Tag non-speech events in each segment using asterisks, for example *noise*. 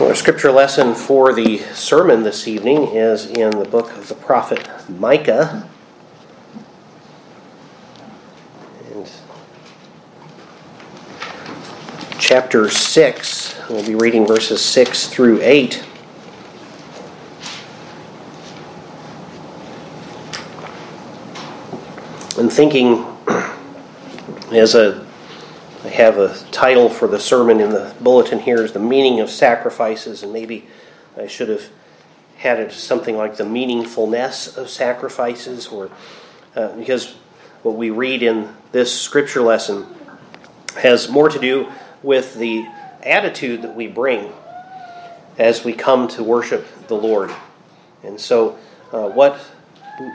Our scripture lesson for the sermon this evening is in the book of the prophet Micah. And chapter 6, we'll be reading verses 6 through 8. And thinking *clears throat* as a have a title for the sermon in the bulletin here is the meaning of sacrifices, and maybe I should have had it something like the meaningfulness of sacrifices, or uh, because what we read in this scripture lesson has more to do with the attitude that we bring as we come to worship the Lord. And so, uh, what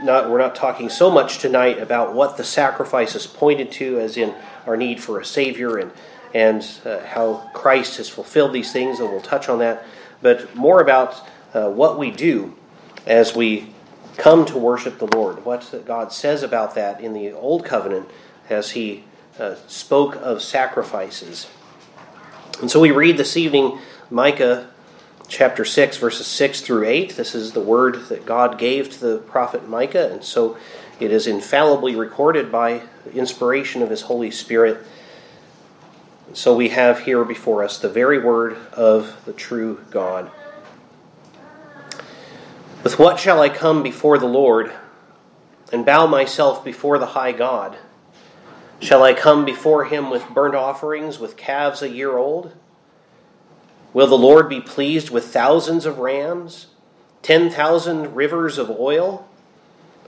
not, we're not talking so much tonight about what the sacrifices pointed to, as in our need for a Savior and, and uh, how Christ has fulfilled these things, and we'll touch on that, but more about uh, what we do as we come to worship the Lord, what God says about that in the Old Covenant as He uh, spoke of sacrifices. And so we read this evening Micah chapter 6, verses 6 through 8. This is the word that God gave to the prophet Micah, and so it is infallibly recorded by inspiration of His Holy Spirit. So we have here before us the very word of the true God. With what shall I come before the Lord and bow myself before the high God? Shall I come before him with burnt offerings, with calves a year old? Will the Lord be pleased with thousands of rams, ten thousand rivers of oil?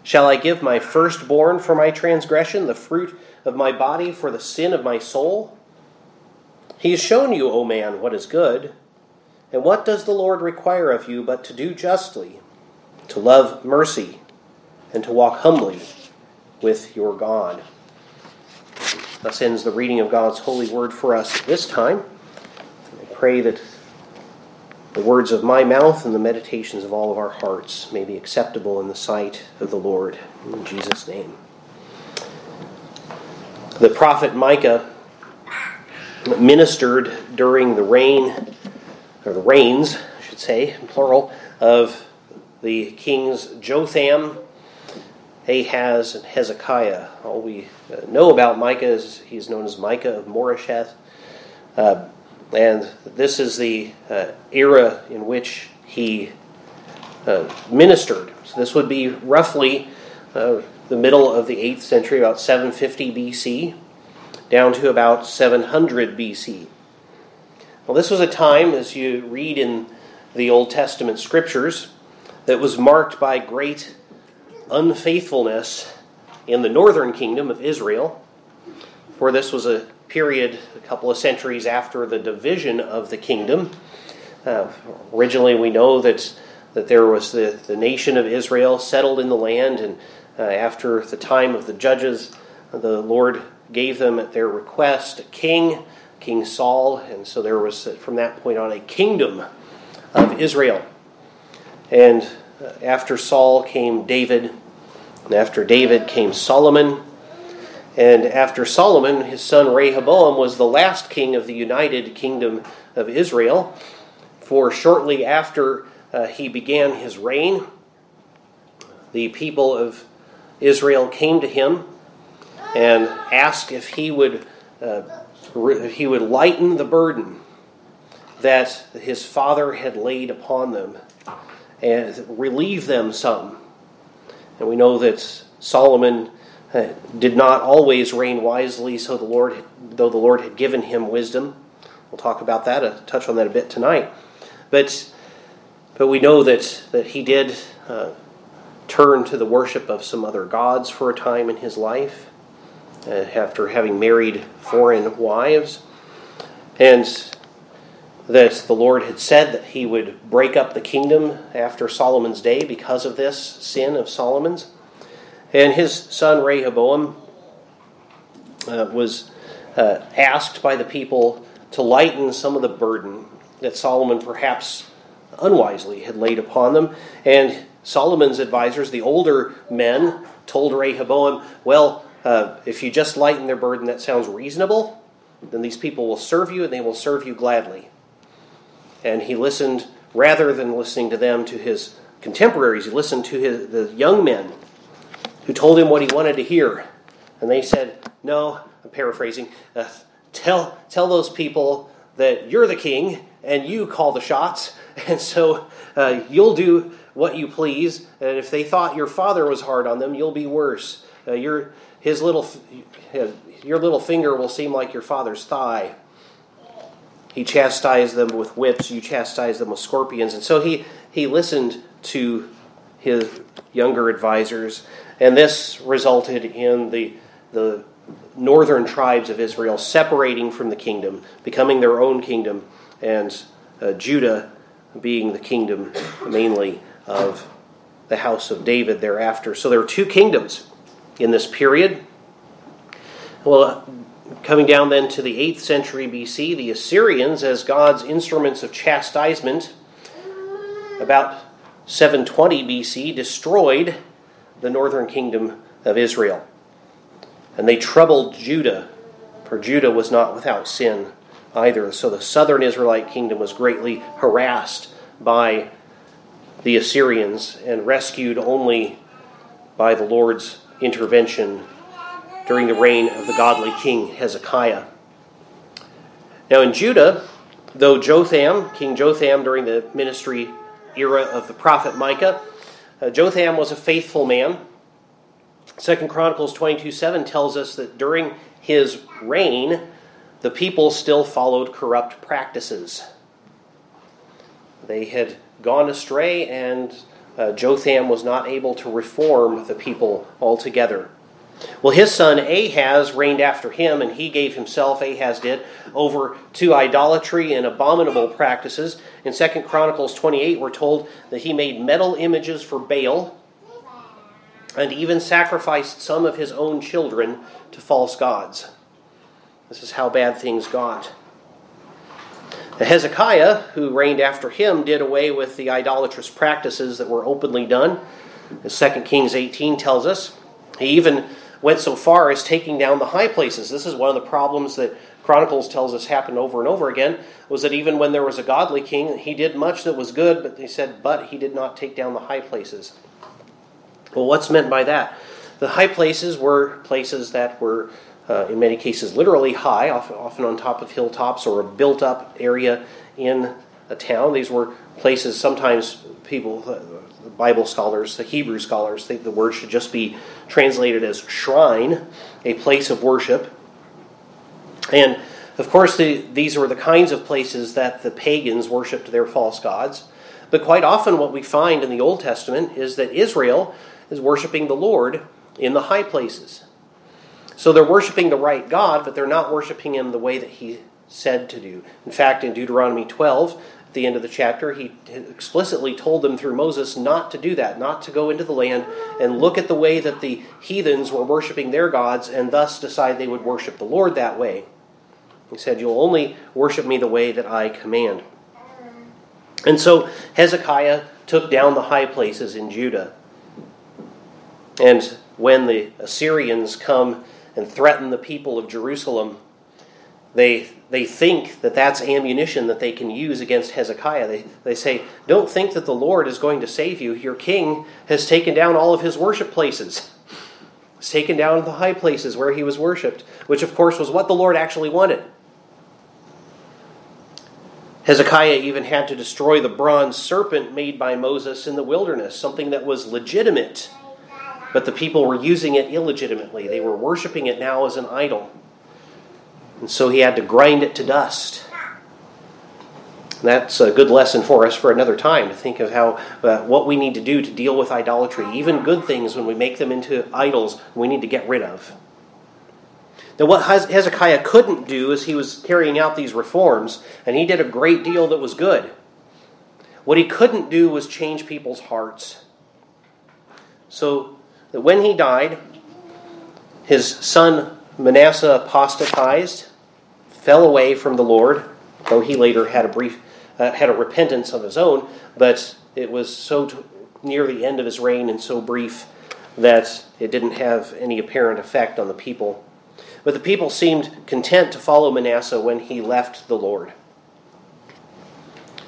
Shall I give my firstborn for my transgression, the fruit of my body for the sin of my soul? He has shown you, O man, what is good. And what does the Lord require of you but to do justly, to love mercy, and to walk humbly with your God? Thus ends the reading of God's holy word for us this time. I pray that the words of my mouth and the meditations of all of our hearts may be acceptable in the sight of the Lord. In Jesus' name. The prophet Micah ministered during the reign, or the reigns, I should say, plural, of the kings Jotham, Ahaz, and Hezekiah. All we know about Micah is he's known as Micah of Moresheth. Uh, and this is the uh, era in which he uh, ministered. So this would be roughly uh, the middle of the 8th century, about 750 BC, down to about 700 BC. Well, this was a time, as you read in the Old Testament scriptures, that was marked by great unfaithfulness in the northern kingdom of Israel, for this was a period, a couple of centuries after the division of the kingdom. Uh, originally, we know that, that there was the, the nation of Israel settled in the land, and uh, after the time of the judges, the Lord gave them at their request a king, King Saul, and so there was, from that point on, a kingdom of Israel. And uh, after Saul came David, and after David came Solomon, and after Solomon, his son Rehoboam was the last king of the united kingdom of Israel. For shortly after uh, he began his reign, the people of Israel came to him and asked if he would uh, if he would lighten the burden that his father had laid upon them and relieve them some. And we know that Solomon did not always reign wisely, so the Lord, though the Lord had given him wisdom. We'll talk about that, uh, touch on that a bit tonight. But, but we know that, that he did uh, turn to the worship of some other gods for a time in his life, uh, after having married foreign wives. And that the Lord had said that he would break up the kingdom after Solomon's day because of this sin of Solomon's. And his son Rehoboam uh, was uh, asked by the people to lighten some of the burden that Solomon perhaps unwisely had laid upon them. And Solomon's advisors, the older men, told Rehoboam, Well, uh, if you just lighten their burden, that sounds reasonable. Then these people will serve you and they will serve you gladly. And he listened, rather than listening to them, to his contemporaries. He listened to his, the young men who told him what he wanted to hear. And they said, No, I'm paraphrasing, uh, tell, tell those people that you're the king and you call the shots. *laughs* And so uh, you'll do what you please. And if they thought your father was hard on them, you'll be worse. Uh, your, his little, your little finger will seem like your father's thigh. He chastised them with whips, you chastised them with scorpions. And so he, he listened to his younger advisors, and this resulted in the, the northern tribes of Israel separating from the kingdom, becoming their own kingdom, and uh, Judah being the kingdom mainly of the house of David thereafter. So there were two kingdoms in this period. Well, coming down then to the 8th century BC, the Assyrians, as God's instruments of chastisement, about 720 BC, destroyed the northern kingdom of Israel. And they troubled Judah, for Judah was not without sin either. So the southern Israelite kingdom was greatly harassed by the Assyrians and rescued only by the Lord's intervention during the reign of the godly king Hezekiah. Now in Judah, though Jotham, King Jotham during the ministry era of the prophet Micah, uh, Jotham was a faithful man. Second Chronicles 22 7 tells us that during his reign, the people still followed corrupt practices. They had gone astray, and uh, Jotham was not able to reform the people altogether. Well, his son Ahaz reigned after him, and he gave himself, Ahaz did, over to idolatry and abominable practices. In 2 Chronicles 28, we're told that he made metal images for Baal and even sacrificed some of his own children to false gods. This is how bad things got. Hezekiah, who reigned after him, did away with the idolatrous practices that were openly done. As 2 Kings 18 tells us, he even went so far as taking down the high places. This is one of the problems that Chronicles tells us happened over and over again, was that even when there was a godly king, he did much that was good, but they said, but he did not take down the high places. Well, what's meant by that? The high places were places that were, uh, in many cases, literally high, often on top of hilltops or a built up area in a town. These were places sometimes people, uh, Bible scholars, the Hebrew scholars, think the word should just be translated as shrine, a place of worship. And of course, the, these were the kinds of places that the pagans worshipped their false gods. But quite often, what we find in the Old Testament is that Israel is worshiping the Lord in the high places. So they're worshiping the right God, but they're not worshiping Him the way that He said to do. In fact, in Deuteronomy 12, at the end of the chapter, he explicitly told them through Moses not to do that, not to go into the land and look at the way that the heathens were worshiping their gods and thus decide they would worship the Lord that way. He said, You'll only worship me the way that I command. And so Hezekiah took down the high places in Judah. And when the Assyrians come and threaten the people of Jerusalem, they, they think that that's ammunition that they can use against Hezekiah. They, they say, Don't think that the Lord is going to save you. Your king has taken down all of his worship places. He's taken down the high places where he was worshipped, which, of course, was what the Lord actually wanted. Hezekiah even had to destroy the bronze serpent made by Moses in the wilderness, something that was legitimate, but the people were using it illegitimately. They were worshiping it now as an idol. And so he had to grind it to dust. That's a good lesson for us for another time to think of how uh, what we need to do to deal with idolatry, even good things when we make them into idols, we need to get rid of. Now, what Hezekiah couldn't do is he was carrying out these reforms, and he did a great deal that was good. What he couldn't do was change people's hearts. So that when he died, his son Manasseh apostatized, fell away from the Lord, though he later had a brief uh, had a repentance of his own, but it was so t- near the end of his reign and so brief that it didn't have any apparent effect on the people. But the people seemed content to follow Manasseh when he left the Lord.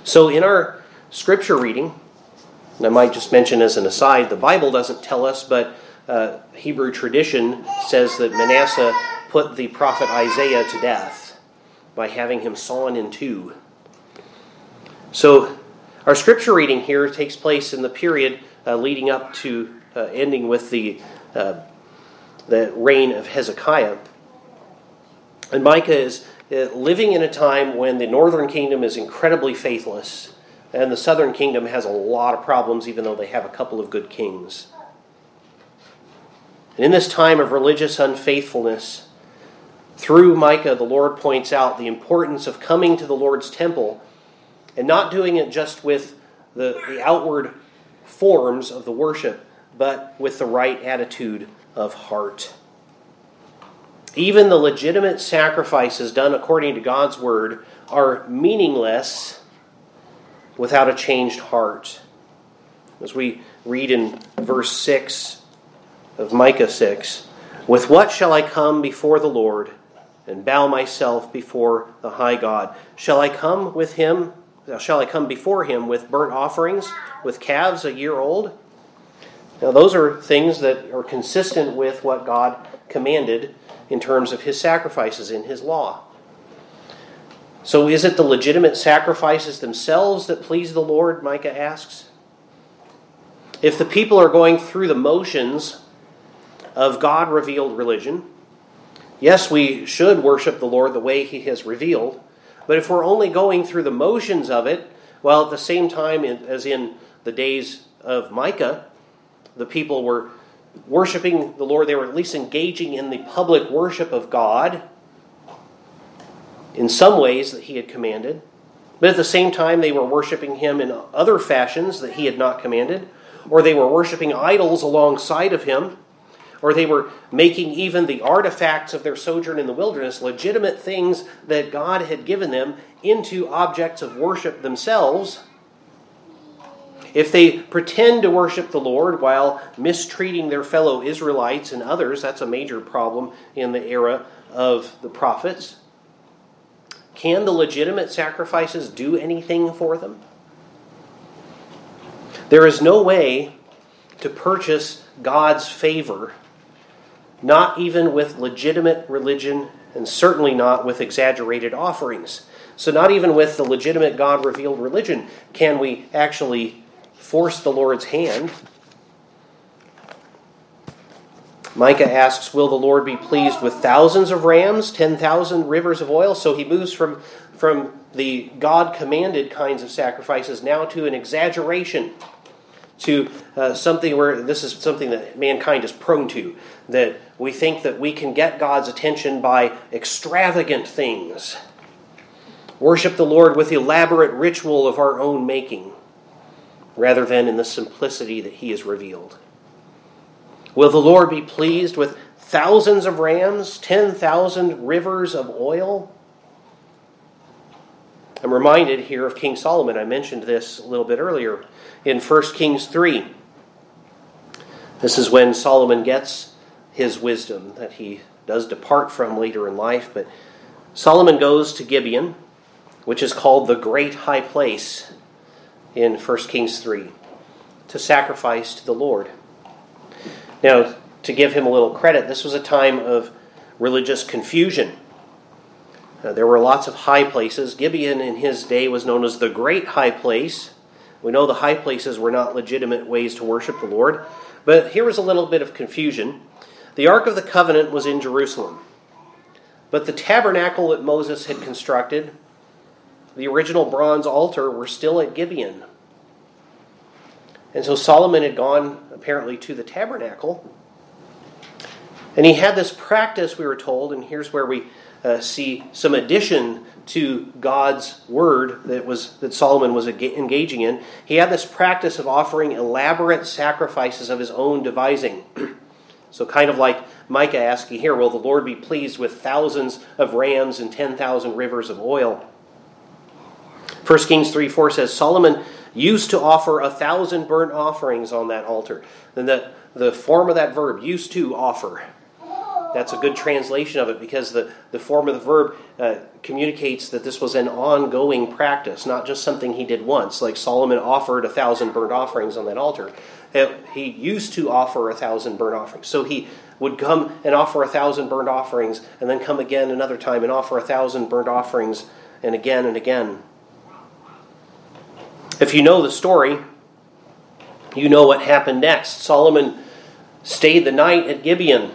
So, in our scripture reading, and I might just mention as an aside, the Bible doesn't tell us, but uh, Hebrew tradition says that Manasseh put the prophet Isaiah to death by having him sawn in two. So, our scripture reading here takes place in the period uh, leading up to uh, ending with the, uh, the reign of Hezekiah. And Micah is uh, living in a time when the northern kingdom is incredibly faithless, and the southern kingdom has a lot of problems, even though they have a couple of good kings. And in this time of religious unfaithfulness, through Micah, the Lord points out the importance of coming to the Lord's temple and not doing it just with the, the outward forms of the worship, but with the right attitude of heart. Even the legitimate sacrifices done according to God's word are meaningless without a changed heart. As we read in verse 6 of Micah 6 With what shall I come before the Lord and bow myself before the high God? Shall I come with him? Shall I come before him with burnt offerings, with calves a year old? Now, those are things that are consistent with what God commanded in terms of his sacrifices in his law. So, is it the legitimate sacrifices themselves that please the Lord? Micah asks. If the people are going through the motions of God revealed religion, yes, we should worship the Lord the way he has revealed. But if we're only going through the motions of it, while at the same time, as in the days of Micah, the people were worshiping the Lord, they were at least engaging in the public worship of God in some ways that He had commanded. But at the same time, they were worshiping Him in other fashions that He had not commanded, or they were worshiping idols alongside of Him, or they were making even the artifacts of their sojourn in the wilderness, legitimate things that God had given them, into objects of worship themselves. If they pretend to worship the Lord while mistreating their fellow Israelites and others, that's a major problem in the era of the prophets. Can the legitimate sacrifices do anything for them? There is no way to purchase God's favor, not even with legitimate religion, and certainly not with exaggerated offerings. So, not even with the legitimate God revealed religion can we actually force the Lord's hand. Micah asks, Will the Lord be pleased with thousands of rams, 10,000 rivers of oil? So he moves from, from the God commanded kinds of sacrifices now to an exaggeration, to uh, something where this is something that mankind is prone to, that we think that we can get God's attention by extravagant things. Worship the Lord with elaborate ritual of our own making rather than in the simplicity that he has revealed. Will the Lord be pleased with thousands of rams, 10,000 rivers of oil? I'm reminded here of King Solomon. I mentioned this a little bit earlier in 1 Kings 3. This is when Solomon gets his wisdom that he does depart from later in life. But Solomon goes to Gibeon, which is called the Great High Place in 1 Kings 3 to sacrifice to the Lord. Now, to give him a little credit, this was a time of religious confusion. Uh, there were lots of high places. Gibeon in his day was known as the Great High Place. We know the high places were not legitimate ways to worship the Lord. But here was a little bit of confusion. The Ark of the Covenant was in Jerusalem. But the tabernacle that Moses had constructed the original bronze altar were still at Gibeon. And so Solomon had gone apparently to the tabernacle. And he had this practice, we were told, and here's where we uh, see some addition to God's word that was that Solomon was engaging in. He had this practice of offering elaborate sacrifices of his own devising. *clears throat* so kind of like Micah asking here, will the Lord be pleased with thousands of rams and 10,000 rivers of oil? 1 Kings 3 4 says Solomon used to offer a thousand burnt offerings on that altar. And that the form of that verb, used to offer. That's a good translation of it because the, the form of the verb uh, communicates that this was an ongoing practice, not just something he did once. Like Solomon offered a thousand burnt offerings on that altar. Uh, he used to offer a thousand burnt offerings. So he would come and offer a thousand burnt offerings, and then come again another time and offer a thousand burnt offerings, and again and again. If you know the story, you know what happened next. Solomon stayed the night at Gibeon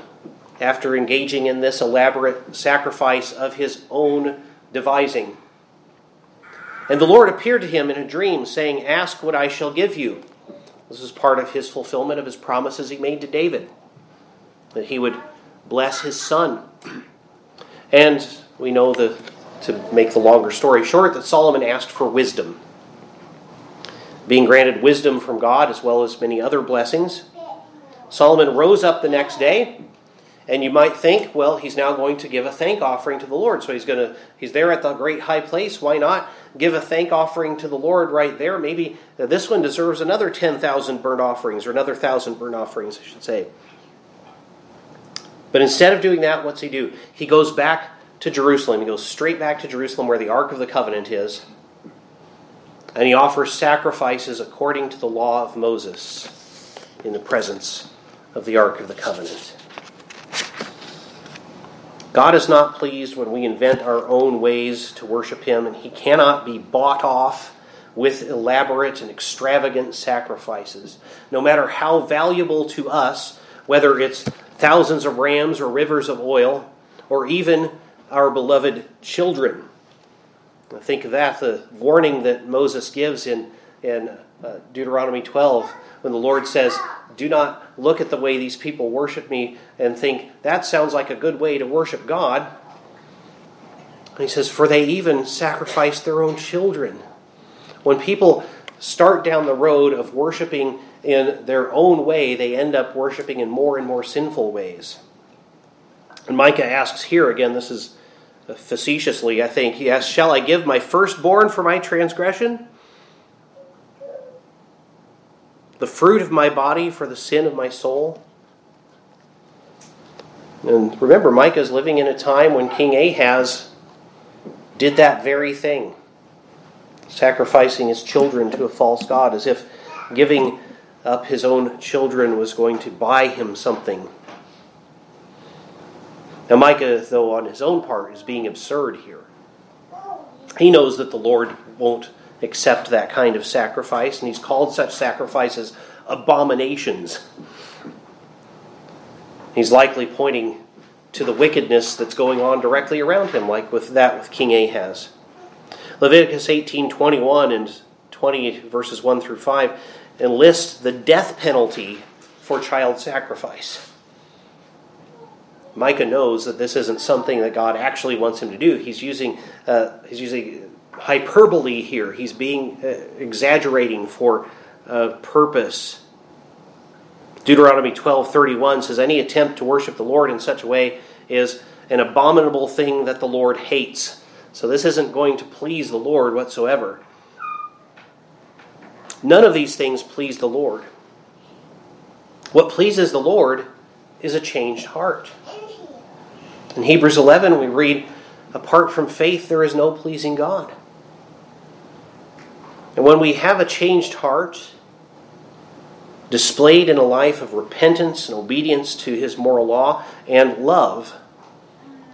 after engaging in this elaborate sacrifice of his own devising. And the Lord appeared to him in a dream, saying, Ask what I shall give you. This is part of his fulfillment of his promises he made to David that he would bless his son. And we know the, to make the longer story short, that Solomon asked for wisdom. Being granted wisdom from God as well as many other blessings, Solomon rose up the next day, and you might think, well, he's now going to give a thank offering to the Lord. So he's going to he's there at the great high place. Why not give a thank offering to the Lord right there? Maybe this one deserves another 10,000 burnt offerings or another 1,000 burnt offerings, I should say. But instead of doing that, what's he do? He goes back to Jerusalem. He goes straight back to Jerusalem where the Ark of the Covenant is. And he offers sacrifices according to the law of Moses in the presence of the Ark of the Covenant. God is not pleased when we invent our own ways to worship Him, and He cannot be bought off with elaborate and extravagant sacrifices. No matter how valuable to us, whether it's thousands of rams or rivers of oil, or even our beloved children. I Think of that, the warning that Moses gives in, in uh, Deuteronomy 12 when the Lord says, Do not look at the way these people worship me and think, that sounds like a good way to worship God. He says, For they even sacrifice their own children. When people start down the road of worshiping in their own way, they end up worshiping in more and more sinful ways. And Micah asks here again, this is facetiously, I think, he asks, Shall I give my firstborn for my transgression? The fruit of my body for the sin of my soul? And remember, Micah is living in a time when King Ahaz did that very thing, sacrificing his children to a false god, as if giving up his own children was going to buy him something. Now, Micah, though, on his own part, is being absurd here. He knows that the Lord won't accept that kind of sacrifice, and he's called such sacrifices abominations. He's likely pointing to the wickedness that's going on directly around him, like with that with King Ahaz. Leviticus 18:21 and 20 verses 1 through 5 enlist the death penalty for child sacrifice. Micah knows that this isn't something that God actually wants him to do. He's using uh, he's using hyperbole here. He's being uh, exaggerating for uh, purpose. Deuteronomy 12:31 says any attempt to worship the Lord in such a way is an abominable thing that the Lord hates. So this isn't going to please the Lord whatsoever. None of these things please the Lord. What pleases the Lord is a changed heart. In Hebrews 11, we read, Apart from faith, there is no pleasing God. And when we have a changed heart, displayed in a life of repentance and obedience to His moral law and love,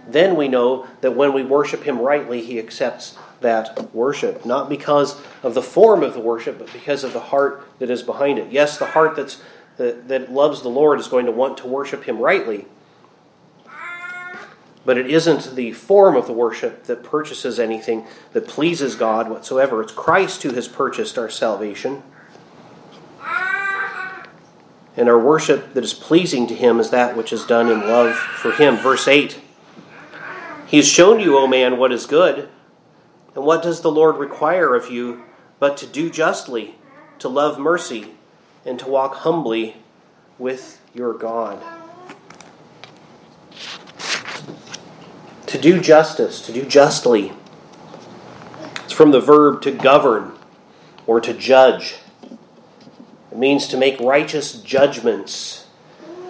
then we know that when we worship Him rightly, He accepts that worship, not because of the form of the worship, but because of the heart that is behind it. Yes, the heart that's, that, that loves the Lord is going to want to worship Him rightly, but it isn't the form of the worship that purchases anything that pleases God whatsoever. It's Christ who has purchased our salvation. And our worship that is pleasing to Him is that which is done in love for Him. Verse 8 He has shown you, O man, what is good. And what does the Lord require of you but to do justly, to love mercy, and to walk humbly with your God? To do justice, to do justly. It's from the verb to govern or to judge. It means to make righteous judgments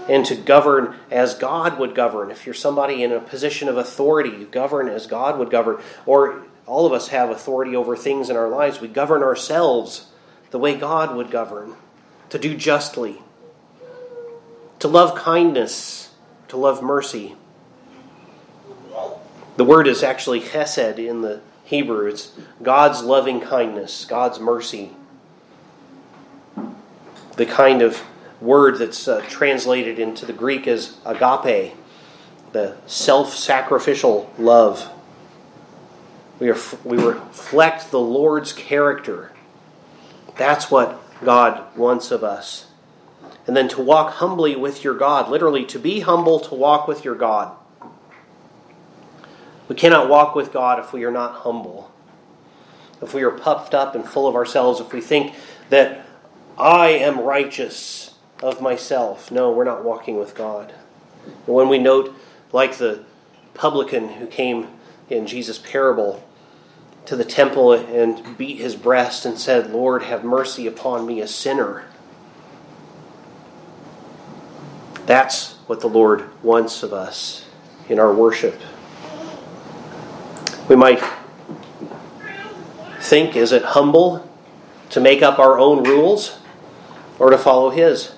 and to govern as God would govern. If you're somebody in a position of authority, you govern as God would govern. Or all of us have authority over things in our lives. We govern ourselves the way God would govern, to do justly, to love kindness, to love mercy. The word is actually chesed in the Hebrew. It's God's loving kindness, God's mercy. The kind of word that's uh, translated into the Greek as agape, the self sacrificial love. We, are, we reflect the Lord's character. That's what God wants of us. And then to walk humbly with your God, literally, to be humble, to walk with your God. We cannot walk with God if we are not humble. If we are puffed up and full of ourselves, if we think that I am righteous of myself. No, we're not walking with God. And when we note, like the publican who came in Jesus' parable to the temple and beat his breast and said, Lord, have mercy upon me, a sinner. That's what the Lord wants of us in our worship. We might think, is it humble to make up our own rules or to follow His?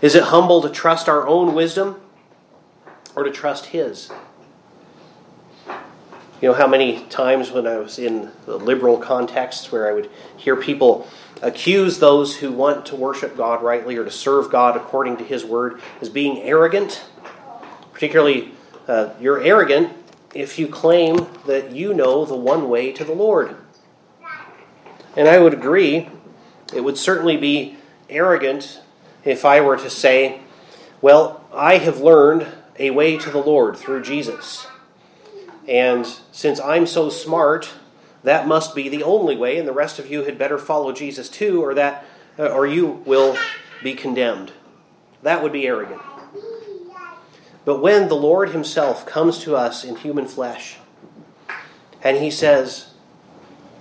Is it humble to trust our own wisdom or to trust His? You know how many times when I was in the liberal contexts where I would hear people accuse those who want to worship God rightly or to serve God according to His word as being arrogant? Particularly, uh, you're arrogant if you claim that you know the one way to the Lord. And I would agree, it would certainly be arrogant if I were to say, Well, I have learned a way to the Lord through Jesus. And since I'm so smart, that must be the only way, and the rest of you had better follow Jesus too, or that or you will be condemned. That would be arrogant. But when the Lord Himself comes to us in human flesh, and He says,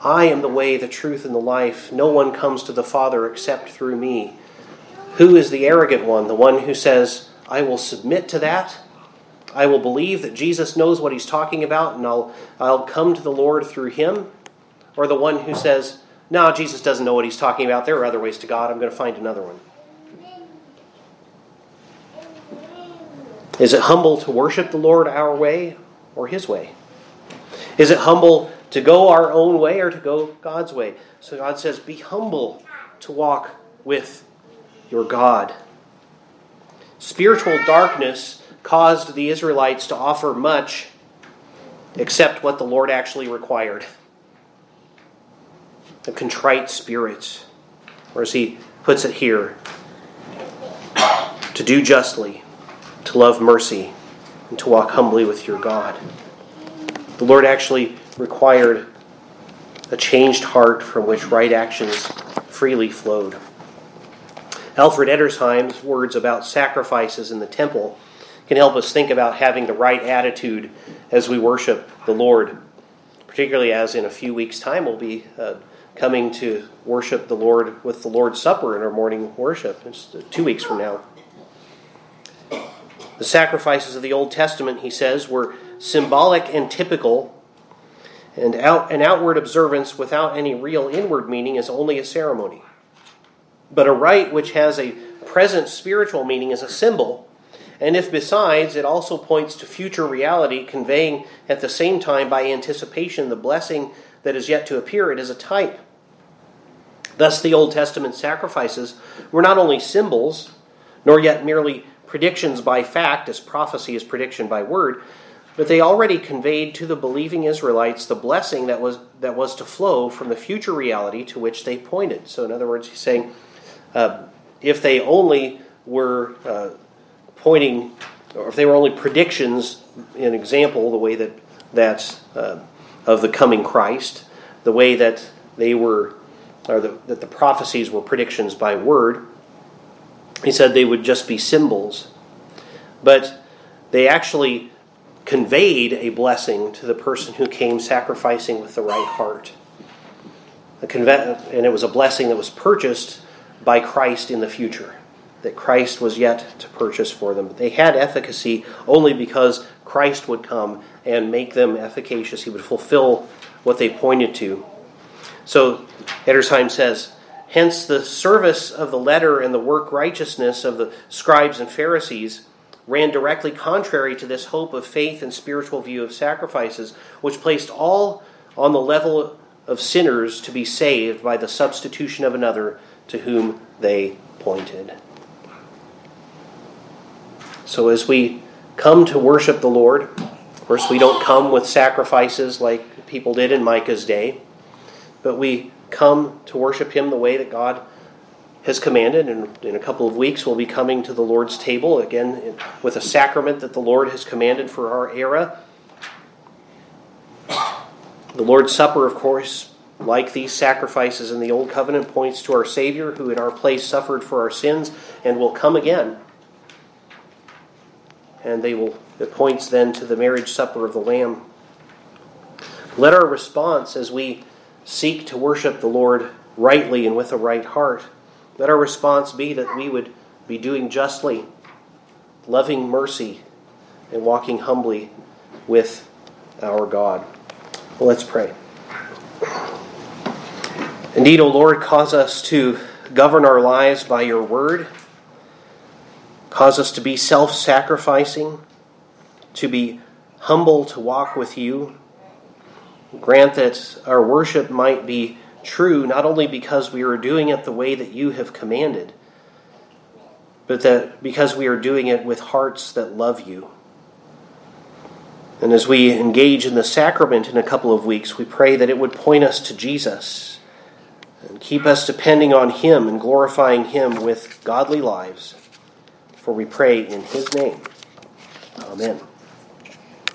I am the way, the truth, and the life. No one comes to the Father except through me. Who is the arrogant one? The one who says, I will submit to that. I will believe that Jesus knows what he's talking about and I'll, I'll come to the Lord through him? Or the one who says, No, Jesus doesn't know what he's talking about. There are other ways to God. I'm going to find another one. Is it humble to worship the Lord our way or his way? Is it humble to go our own way or to go God's way? So God says, Be humble to walk with your God. Spiritual darkness caused the Israelites to offer much except what the Lord actually required a contrite spirit. Or as he puts it here, to do justly, to love mercy, and to walk humbly with your God. The Lord actually required a changed heart from which right actions freely flowed. Alfred Edersheim's words about sacrifices in the temple can help us think about having the right attitude as we worship the Lord, particularly as in a few weeks' time we'll be uh, coming to worship the Lord with the Lord's Supper in our morning worship. It's two weeks from now. The sacrifices of the Old Testament, he says, were symbolic and typical, and out, an outward observance without any real inward meaning is only a ceremony. But a rite which has a present spiritual meaning is a symbol, and if besides it also points to future reality, conveying at the same time by anticipation the blessing that is yet to appear, it is a type. Thus, the Old Testament sacrifices were not only symbols, nor yet merely predictions by fact, as prophecy is prediction by word, but they already conveyed to the believing Israelites the blessing that was, that was to flow from the future reality to which they pointed. So, in other words, he's saying, uh, if they only were uh, pointing, or if they were only predictions, an example, the way that that's uh, of the coming Christ, the way that they were, or the, that the prophecies were predictions by word, he said they would just be symbols. But they actually conveyed a blessing to the person who came sacrificing with the right heart. And it was a blessing that was purchased by Christ in the future. that Christ was yet to purchase for them. They had efficacy only because Christ would come and make them efficacious. He would fulfill what they pointed to. So Edersheim says, Hence the service of the letter and the work righteousness of the scribes and Pharisees ran directly contrary to this hope of faith and spiritual view of sacrifices, which placed all on the level of sinners to be saved by the substitution of another to whom they pointed. So as we come to worship the Lord, of course, we don't come with sacrifices like people did in Micah's day, but we come to worship Him the way that God has commanded. And in a couple of weeks, we'll be coming to the Lord's table again with a sacrament that the Lord has commanded for our era. The Lord's Supper, of course, like these sacrifices in the Old Covenant, points to our Savior who in our place suffered for our sins and will come again and they will it points then to the marriage supper of the lamb let our response as we seek to worship the lord rightly and with a right heart let our response be that we would be doing justly loving mercy and walking humbly with our god well, let's pray indeed o lord cause us to govern our lives by your word Cause us to be self sacrificing, to be humble to walk with you. Grant that our worship might be true not only because we are doing it the way that you have commanded, but that because we are doing it with hearts that love you. And as we engage in the sacrament in a couple of weeks, we pray that it would point us to Jesus and keep us depending on Him and glorifying Him with godly lives. For we pray in his name. Amen.